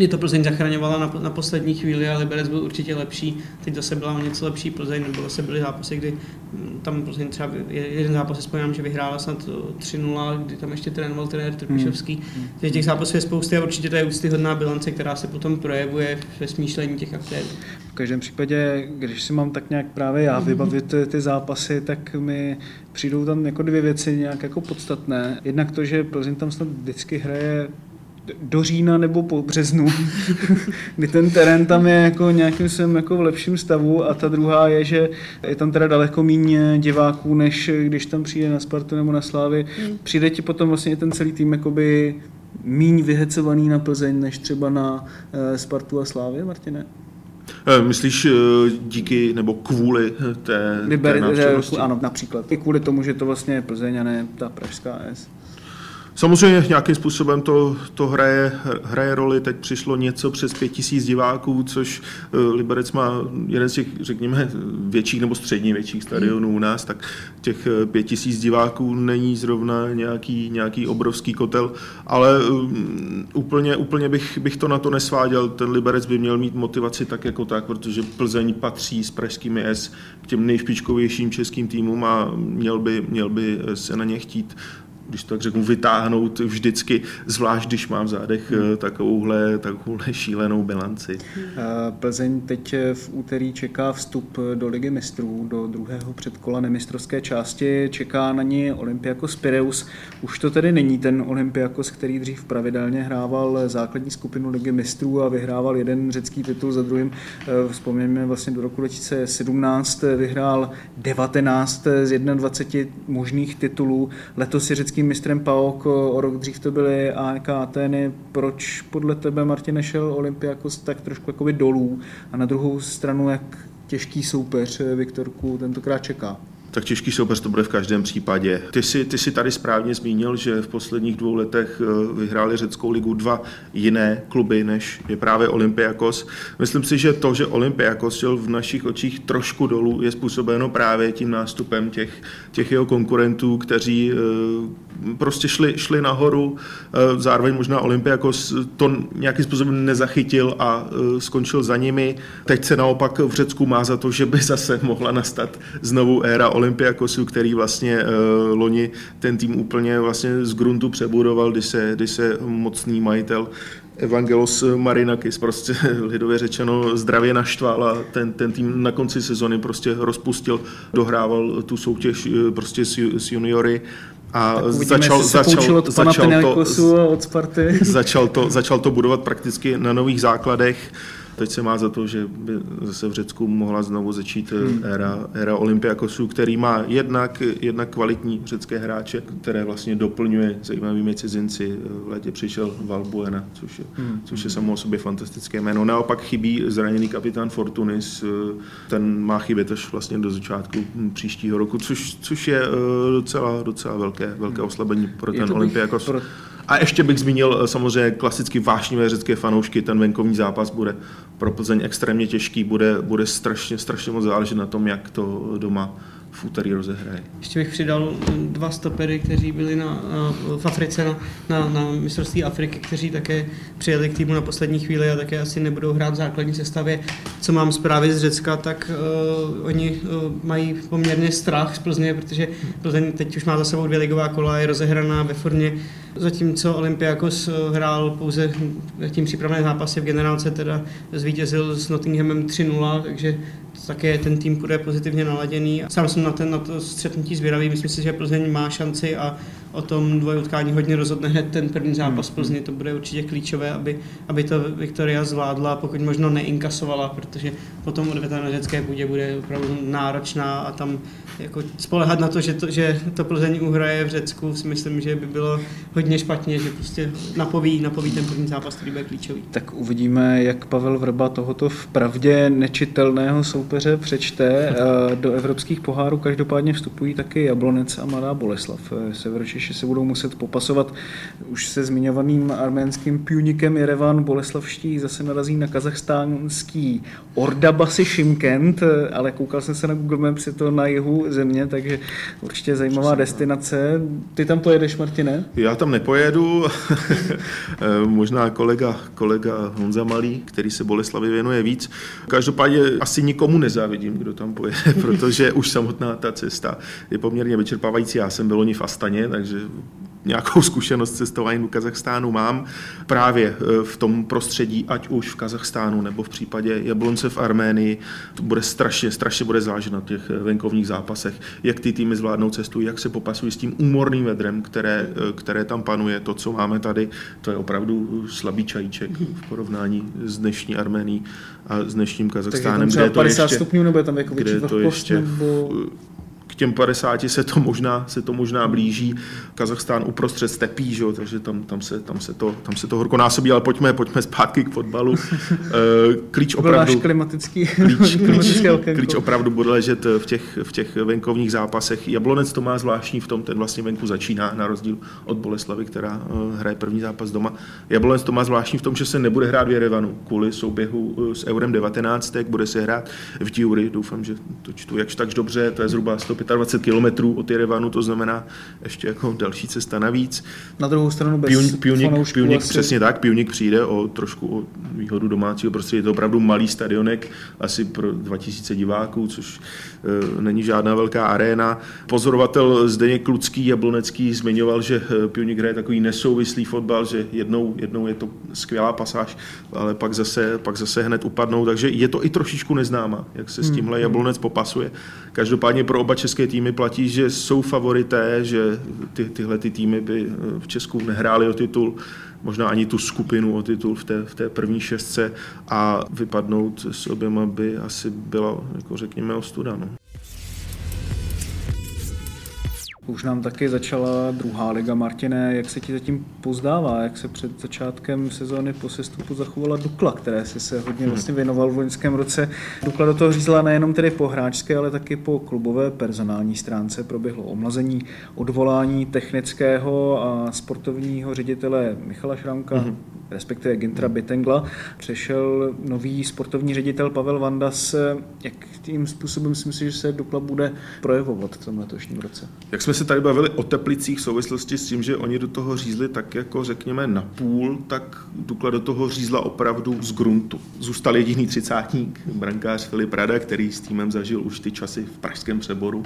kdy to Plzeň zachraňovala na, na poslední chvíli a Liberec byl určitě lepší. Teď zase byla o něco lepší Plzeň, nebo zase byly zápasy, kdy mm, tam Plzeň třeba jeden zápas si vzpomínám, že vyhrála snad 3-0, kdy tam ještě trénoval trenér Trpišovský. Hmm. Takže těch zápasů je spousty a určitě to je úctyhodná bilance, která se potom projevuje ve smýšlení těch aktérů. V každém případě, když si mám tak nějak právě já vybavit ty zápasy, tak mi přijdou tam jako dvě věci nějak jako podstatné. Jednak to, že Plzeň tam snad vždycky hraje do října nebo po březnu, kdy ten terén tam je jako nějakým sem jako v lepším stavu a ta druhá je, že je tam teda daleko méně diváků, než když tam přijde na Spartu nebo na Slávy. Hmm. Přijde ti potom vlastně ten celý tým jakoby míň vyhecovaný na Plzeň, než třeba na uh, Spartu a Slávy, Martine? Eh, myslíš eh, díky nebo kvůli té, Liber, té Ano, například. I kvůli tomu, že to vlastně je Plzeň a ne ta Pražská S. Samozřejmě nějakým způsobem to, to hraje, hraje roli. Teď přišlo něco přes pět tisíc diváků, což eh, Liberec má jeden z těch, řekněme, větších nebo středně větších stadionů u nás, tak těch eh, pět tisíc diváků není zrovna nějaký, nějaký obrovský kotel, ale um, úplně, úplně bych, bych to na to nesváděl. Ten Liberec by měl mít motivaci tak jako tak, protože Plzeň patří s pražskými S k těm nejšpičkovějším českým týmům a měl by, měl by se na ně chtít když to tak řeknu, vytáhnout vždycky, zvlášť když mám v zádech hmm. takovouhle, takovouhle šílenou bilanci. Plzeň teď v úterý čeká vstup do Ligy mistrů, do druhého předkola nemistrovské části. Čeká na ní Olympiakos Pireus. Už to tedy není ten Olympiakos, který dřív pravidelně hrával základní skupinu Ligy mistrů a vyhrával jeden řecký titul za druhým. Vzpomeňme vlastně do roku 2017 vyhrál 19 z 21 možných titulů. Letos je řeckým mistrem PAOK, o rok dřív to byly AEK Ateny. Proč podle tebe, Martin, šel Olympiakos tak trošku jakoby dolů a na druhou stranu, jak těžký soupeř Viktorku tentokrát čeká? Tak těžký soupeř to bude v každém případě. Ty si, ty si tady správně zmínil, že v posledních dvou letech eh, vyhráli řeckou ligu dva jiné kluby, než je právě Olympiakos. Myslím si, že to, že Olympiakos šel v našich očích trošku dolů, je způsobeno právě tím nástupem těch, těch jeho konkurentů, kteří eh, prostě šli, šli nahoru. Eh, zároveň možná Olympiakos to nějakým způsobem nezachytil a skončil za nimi. Teď se naopak v Řecku má za to, že by zase mohla nastat znovu éra Olympiakosu, který vlastně uh, loni ten tým úplně vlastně z gruntu přebudoval, když se, když se mocný majitel Evangelos Marinakis prostě lidově řečeno zdravě naštval a ten, ten tým na konci sezony prostě rozpustil, dohrával tu soutěž eh, prostě s, s juniory a uvidíme, začal, začal, od začal, to, od Sparty. Začal to, začal to budovat prakticky na nových základech. Teď se má za to, že by zase v Řecku mohla znovu začít eh, hmm. éra, éra Olympiakosu, který má jednak, jednak kvalitní řecké hráče, které vlastně doplňuje zajímavými cizinci. V létě přišel Valbuena, což je, hmm. což je samo o sobě fantastické jméno. Naopak chybí zraněný kapitán Fortunis, eh, ten má chybět až vlastně do začátku příštího roku, což, což je eh, docela, docela velké, velké oslabení pro ten Olympiakos. Pro a ještě bych zmínil eh, samozřejmě klasicky vášnivé řecké fanoušky, ten venkovní zápas bude pro Plzeň extrémně těžký, bude, bude strašně, strašně moc záležet na tom, jak to doma v úterý rozehraje. Ještě bych přidal dva stopery, kteří byli na, na, v Africe na, na, na mistrovství Afriky, kteří také přijeli k týmu na poslední chvíli a také asi nebudou hrát v základní sestavě. Co mám zprávy z Řecka, tak uh, oni uh, mají poměrně strach z Plzně, protože Plzeň teď už má za sebou dvě ligová kola, je rozehraná ve formě, zatímco Olympiakos uh, hrál pouze tím přípravné zápasy v generálce, teda zvítězil s Nottinghamem 3-0, takže také ten tým bude pozitivně naladěný. Sám jsem na, ten, na to střetnutí zvědavý, myslím si, že Plzeň má šanci a o tom dvojutkání hodně rozhodne hned ten první zápas hmm. Plzně. To bude určitě klíčové, aby, aby to Viktoria zvládla, pokud možno neinkasovala, protože potom odveta na řecké půdě bude opravdu náročná a tam jako spolehat na to, že to, že to Plzeň uhraje v Řecku, si myslím, že by bylo hodně špatně, že prostě napoví, napoví ten první zápas, který bude klíčový. Tak uvidíme, jak Pavel Vrba tohoto v pravdě nečitelného soupeře přečte. Do evropských pohárů každopádně vstupují taky Jablonec a Mladá Boleslav. Severočeši Češi se budou muset popasovat už se zmiňovaným arménským půnikem Jerevan. Boleslavští zase narazí na kazachstánský Ordabasi Šimkent, ale koukal jsem se na Google Maps, je to na jihu země, takže určitě zajímavá destinace. Ty tam pojedeš, Martine? Já tam nepojedu, možná kolega, kolega Honza Malý, který se Boleslavi věnuje víc. Každopádně asi nikomu nezávidím, kdo tam pojede, protože už samotná ta cesta je poměrně vyčerpávající. Já jsem byl oni v Astaně, takže takže nějakou zkušenost cestování do Kazachstánu mám právě e, v tom prostředí, ať už v Kazachstánu nebo v případě Jablonce v Arménii. To bude strašně, strašně bude záležet na těch venkovních zápasech, jak ty týmy zvládnou cestu, jak se popasují s tím úmorným vedrem, které, e, které tam panuje. To, co máme tady, to je opravdu slabý čajíček v porovnání s dnešní Arménií a s dnešním Kazachstánem. Takže je tam 50 ještě, stupňů, nebo je tam jako kde to ještě nebo těm 50 se to možná, se to možná blíží. Kazachstán uprostřed stepí, že? takže tam, tam, se, tam, se to, tam se to horko násobí, ale pojďme, pojďme zpátky k fotbalu. Eh, klíč opravdu, klimatický, klíč, klíč, klíč opravdu bude ležet v těch, v těch venkovních zápasech. Jablonec to má zvláštní v tom, ten vlastně venku začíná, na rozdíl od Boleslavy, která eh, hraje první zápas doma. Jablonec to má zvláštní v tom, že se nebude hrát v Jerevanu kvůli souběhu eh, s Eurem 19, bude se hrát v Diuri, doufám, že to čtu jakž takž dobře, to je zhruba 105 25 kilometrů od Jerevanu, to znamená ještě jako další cesta navíc. Na druhou stranu bez Pionik, Pionik, Pionik asi... přesně tak, Pionik přijde o trošku o výhodu domácího prostředí. Je to opravdu malý stadionek, asi pro 2000 diváků, což není žádná velká aréna. Pozorovatel Zdeněk Klucký Jablonecký zmiňoval, že e, Pionik hraje takový nesouvislý fotbal, že jednou, jednou je to skvělá pasáž, ale pak zase, pak zase hned upadnou, takže je to i trošičku neznáma, jak se s tímhle hmm. Jablonec popasuje. Každopádně pro oba české týmy platí, že jsou favorité, že ty, tyhle ty týmy by e, v Česku nehrály o titul, možná ani tu skupinu o titul v té, v té první šestce a vypadnout s oběma by asi byla, jako řekněme, ostuda. No. Už nám taky začala druhá liga Martine. Jak se ti zatím pozdává? Jak se před začátkem sezóny po sestupu zachovala Dukla, které se se hodně hmm. vlastně věnoval v loňském roce. Dukla do toho řízla nejenom tedy po hráčské, ale taky po klubové personální stránce. Proběhlo omlazení, odvolání technického a sportovního ředitele Michala Šramka, hmm respektive Gintra Bitengla. Přešel nový sportovní ředitel Pavel Vandas. Jak tím způsobem si myslíš, že se Dukla bude projevovat v tom letošním roce? Jak jsme se tady bavili o Teplicích v souvislosti s tím, že oni do toho řízli tak jako řekněme na půl, tak Dukla do toho řízla opravdu z gruntu. Zůstal jediný třicátník, brankář Filip Rada, který s týmem zažil už ty časy v pražském přeboru.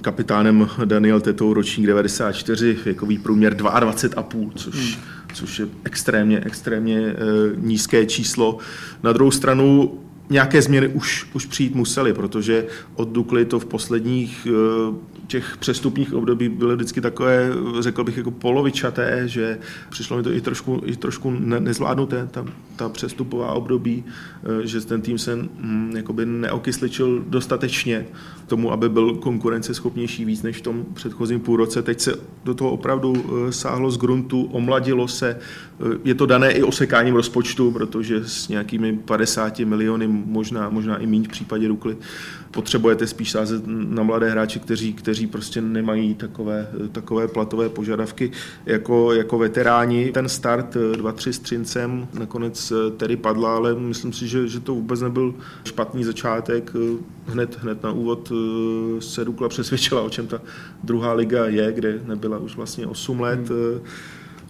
Kapitánem Daniel Tetou, ročník 94, věkový průměr 22,5, což hmm což je extrémně, extrémně e, nízké číslo. Na druhou stranu nějaké změny už, už přijít musely, protože od Dukly to v posledních e, těch přestupních období byly vždycky takové, řekl bych, jako polovičaté, že přišlo mi to i trošku, i trošku ne, nezvládnuté, ta, ta přestupová období, eh, že ten tým se hm, jakoby neokysličil dostatečně tomu, aby byl konkurenceschopnější víc než v tom předchozím půlroce. Teď se do toho opravdu eh, sáhlo z gruntu, omladilo se. Eh, je to dané i osekáním rozpočtu, protože s nějakými 50 miliony, možná, možná i méně v případě Dukly, potřebujete spíš sázet na mladé hráči, kteří, kteří prostě nemají takové, takové platové požadavky jako, jako veteráni. Ten start 2-3 s Třincem nakonec tedy padla, ale myslím si, že, že to vůbec nebyl špatný začátek. Hned, hned na úvod se Dukla přesvědčila, o čem ta druhá liga je, kde nebyla už vlastně 8 let. Hmm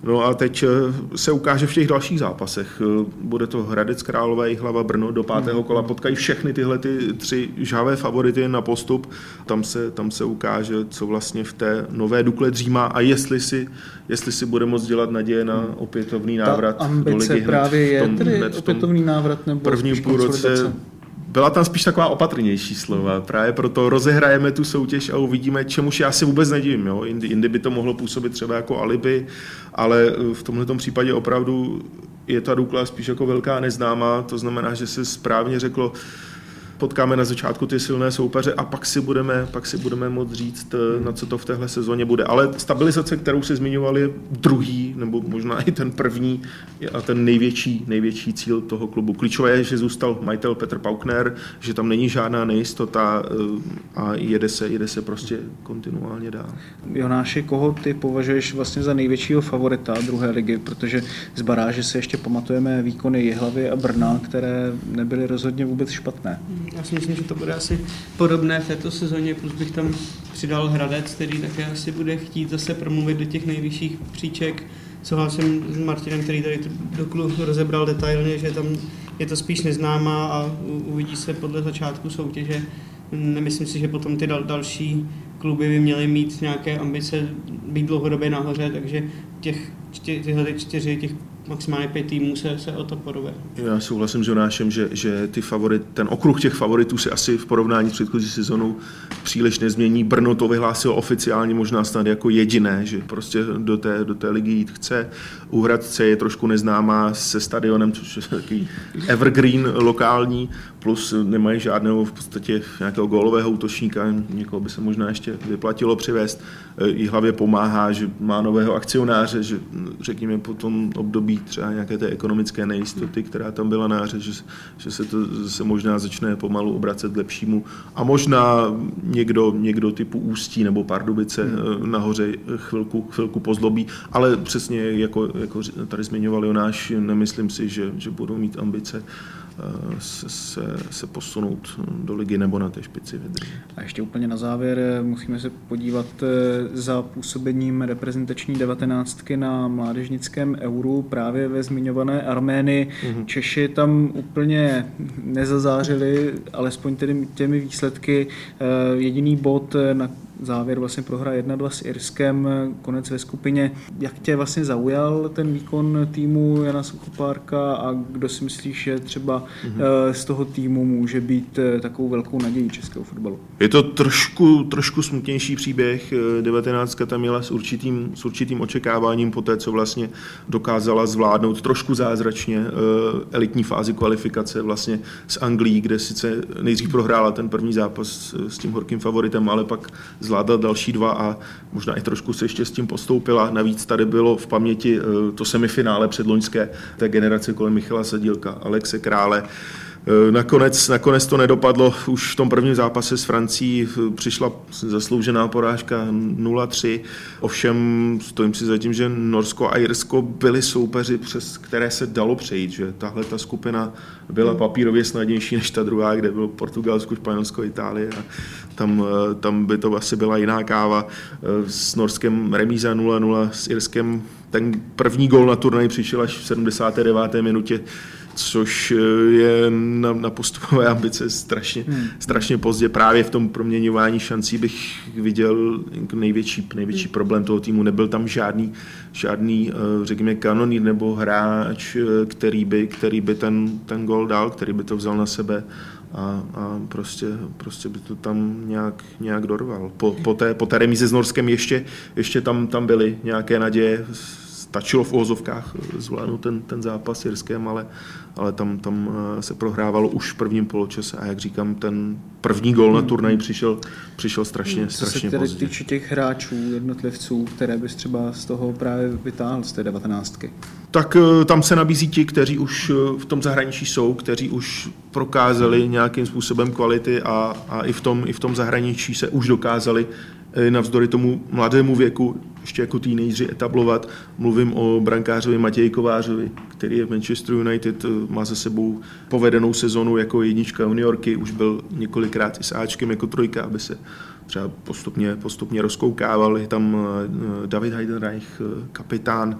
No a teď eh, se ukáže v těch dalších zápasech. Eh, bude to Hradec Králové, Hlava Brno, do pátého kola potkají všechny tyhle ty tři žávé favority na postup. Tam se, tam se ukáže, co vlastně v té nové Dukle dřímá a jestli si, jestli si bude moct dělat naděje na opětovný návrat Ta do ligy. právě je tom, tedy opětovný návrat nebo prvním půlroce byla tam spíš taková opatrnější slova. Právě proto rozehrajeme tu soutěž a uvidíme, čemuž já si vůbec nedivím. Jo? Jindy, jindy by to mohlo působit třeba jako alibi, ale v tomhle případě opravdu je ta Dukla spíš jako velká neznámá, to znamená, že se správně řeklo, potkáme na začátku ty silné soupeře a pak si budeme, pak si budeme moct říct, eh, na co to v téhle sezóně bude. Ale stabilizace, kterou se zmiňovali, je druhý, nebo možná i ten první a ten největší, největší cíl toho klubu. Klíčové je, že zůstal majitel Petr Paukner, že tam není žádná nejistota eh, a jede se, jede se prostě kontinuálně dál. Jonáši, koho ty považuješ vlastně za největšího favorita druhé ligy, protože z baráže se ještě pamatujeme výkony Jihlavy a Brna, které nebyly rozhodně vůbec špatné. Já si myslím, že to bude asi podobné v této sezóně, plus bych tam přidal Hradec, který také asi bude chtít zase promluvit do těch nejvyšších příček. Souhlasím s Martinem, který tady tu doklu rozebral detailně, že tam je to spíš neznámá a uvidí se podle začátku soutěže. Nemyslím si, že potom ty dal, další kluby by měly mít nějaké ambice být dlouhodobě nahoře, takže těch, tě, tyhle čtyři, těch maximálně pět týmů se, se o to porove. Já souhlasím s Jonášem, že, že ty favorit, ten okruh těch favoritů se asi v porovnání s předchozí sezónou příliš nezmění. Brno to vyhlásilo oficiálně možná snad jako jediné, že prostě do té, do té ligy jít chce. U Hradce je trošku neznámá se stadionem, což je takový evergreen lokální, plus nemají žádného v podstatě nějakého gólového útočníka, někoho by se možná ještě vyplatilo přivést. I hlavě pomáhá, že má nového akcionáře, že řekněme po tom období třeba nějaké té ekonomické nejistoty, která tam byla na hře, že, že se to se možná začne pomalu obracet k lepšímu. A možná někdo, někdo typu Ústí nebo Pardubice hmm. nahoře chvilku, chvilku pozlobí, ale přesně jako, jako tady zmiňoval Jonáš, nemyslím si, že, že budou mít ambice se, se, se posunout do ligy nebo na té špici vydržet. A ještě úplně na závěr musíme se podívat za působením reprezentační devatenáctky na mládežnickém euru právě ve zmiňované Arménii. Mm-hmm. Češi tam úplně nezazářili, alespoň tedy těmi výsledky. Jediný bod, na závěr vlastně prohra 1-2 s Irskem, konec ve skupině. Jak tě vlastně zaujal ten výkon týmu Jana Suchopárka a kdo si myslíš, že třeba mm-hmm. z toho týmu může být eh, takovou velkou nadějí českého fotbalu? Je to trošku, trošku smutnější příběh. 19 tam měla s určitým, s určitým očekáváním po té, co vlastně dokázala zvládnout trošku zázračně eh, elitní fázi kvalifikace vlastně s Anglií, kde sice nejdřív prohrála ten první zápas s tím horkým favoritem, ale pak zvládla další dva a možná i trošku se ještě s tím postoupila. Navíc tady bylo v paměti to semifinále předloňské té generace kolem Michala Sadílka, Alexe Krále, Eh, nakonec, nakonec to nedopadlo. Už v tom prvním zápase s Francií eh, přišla zasloužená porážka 0-3. Ovšem stojím si za tím, že Norsko a Irsko byli soupeři, přes které se dalo přejít. Že tahle ta skupina byla hmm. papírově snadnější než ta druhá, kde bylo Portugalsko, Španělsko, Itálie. A tam, eh, tam by to asi byla jiná káva. S Norskem remíza 0-0, s Irskem ten první gol na turnaj přišel až v 79. minutě což eh, je na, na postupové ambice strašně, hmm. strašně pozdě. Právě v tom proměňování šancí bych viděl největší, největší hmm. problém toho týmu. Nebyl tam žádný, žádný eh, řekněme, kanonýr nebo hráč, eh, který by, který by ten, ten gol dal, který by to vzal na sebe a, a prostě, prostě by to tam nějak, nějak dorval. Po, po, té, po té remíze s Norskem ještě, ještě tam, tam byly nějaké naděje, stačilo v ozovkách zvládnout ten, ten zápas s Jirskem, ale, ale tam, tam eh, se prohrávalo už v prvním poločase a jak říkám, ten první gol na turnaj přišel, přišel strašně, hmm, Co strašně se tedy týče těch hráčů, jednotlivců, které bys třeba z toho právě vytáhl z té devatenáctky? Tak eh, tam se nabízí ti, kteří už eh, v tom zahraničí jsou, kteří už prokázali nějakým způsobem kvality a, a i, v tom, i v tom zahraničí se už dokázali navzdory tomu mladému věku ještě jako teenageři etablovat. Mluvím o brankářovi Matěji Kovářovi, který je v Manchester United, eh, má za sebou povedenou sezonu jako jednička juniorky, už byl několikrát i s Ačkem jako trojka, aby se třeba postupně, postupně rozkoukával. Je tam eh, David Heidenreich, kapitán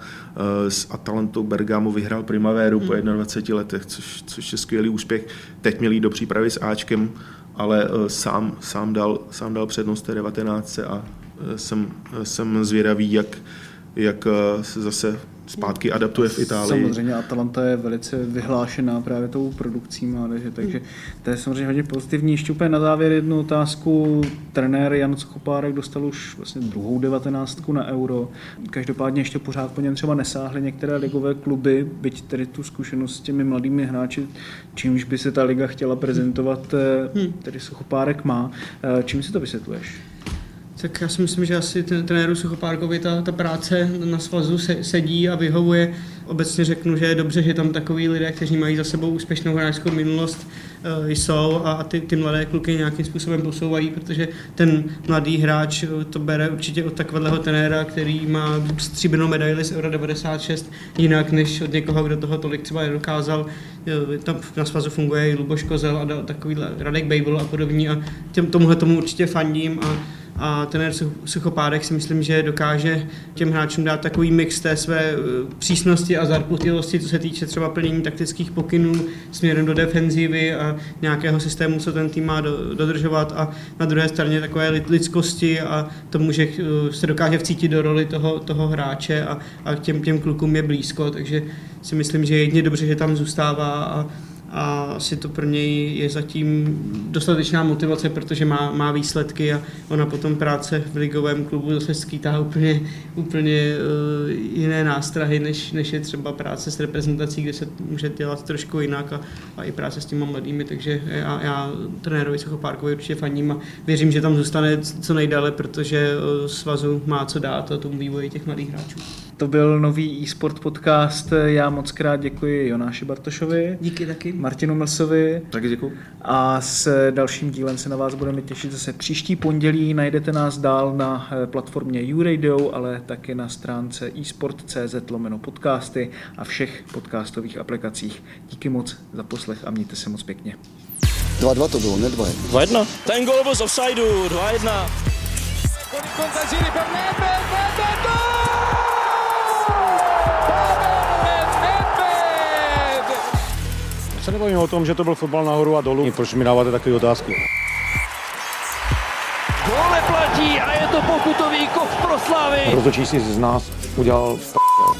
s Atalantou Bergamo, vyhrál Primavéru hmm. po 21 letech, což, což je skvělý úspěch. Teď měl jít do přípravy s Ačkem, ale sám, sám, dal, sám dal přednost té 19 a jsem, jsem zvědavý, jak, jak se zase zpátky adaptuje v Itálii. Samozřejmě Atalanta je velice vyhlášená právě tou produkcí mládeže, takže to je samozřejmě hodně pozitivní. Ještě úplně na závěr jednu otázku. Trenér Jan Skopárek dostal už vlastně druhou devatenáctku na euro. Každopádně ještě pořád po něm třeba nesáhly některé ligové kluby, byť tedy tu zkušenost s těmi mladými hráči, čímž by se ta liga chtěla prezentovat, hmm. tedy Suchopárek má. Čím si to vysvětluješ? Tak já si myslím, že asi ten trenéru Suchopárkovi ta, ta práce na svazu se, sedí a vyhovuje. Obecně řeknu, že je dobře, že tam takový lidé, kteří mají za sebou úspěšnou hráčskou minulost, uh, jsou a ty, ty mladé kluky nějakým způsobem posouvají, protože ten mladý hráč eh, to bere určitě od takového trenéra, který má stříbrnou medaili z Euro 96, jinak než od někoho, kdo toho tolik třeba nedokázal. Eh, tam na svazu funguje i Luboš Kozel a takový Radek Babel a podobní a těm, tomuhle tomu určitě fandím a a trenér Suchopádek si myslím, že dokáže těm hráčům dát takový mix té své eh, přísnosti a zarputilosti, co se týče třeba plnění taktických pokynů směrem do defenzivy a nějakého systému, co ten tým má dodržovat. A na druhé straně takové lidskosti a tomu, že eh, se dokáže vcítit do roli toho, toho hráče a, a těm, těm klukům je blízko, takže si myslím, že je jedně dobře, že tam zůstává a a asi to pro něj je zatím dostatečná motivace, protože má, má výsledky a ona potom práce v ligovém klubu zase skýtá úplně, úplně uh, jiné nástrahy, než, než je třeba práce s reprezentací, kde se může dělat trošku jinak a, a i práce s těma mladými, takže já, já trenérovi Suchopárkovi určitě faním a věřím, že tam zůstane co nejdále, protože uh, svazu má co dát a tomu vývoji těch mladých hráčů. To byl nový e-sport podcast. Já moc krát děkuji Jonáši Bartošovi. Díky taky. Martinu Mlsovi. Taky děkuji. A s dalším dílem se na vás budeme těšit zase příští pondělí. Najdete nás dál na eh, platformě YouRadio, ale taky na stránce eSport.cz lomeno podcasty a všech podcastových aplikacích. Díky moc za poslech a mějte se moc pěkně. 2-2 to bylo, ne 2 2-1. Ten gol byl z offsideu, 2-1. Se nebavíme o tom, že to byl fotbal nahoru a dolů. Proč mi dáváte takové otázky? Gole platí a je to pokutový kov pro Slavy. Rozhodčí si z nás udělal p***.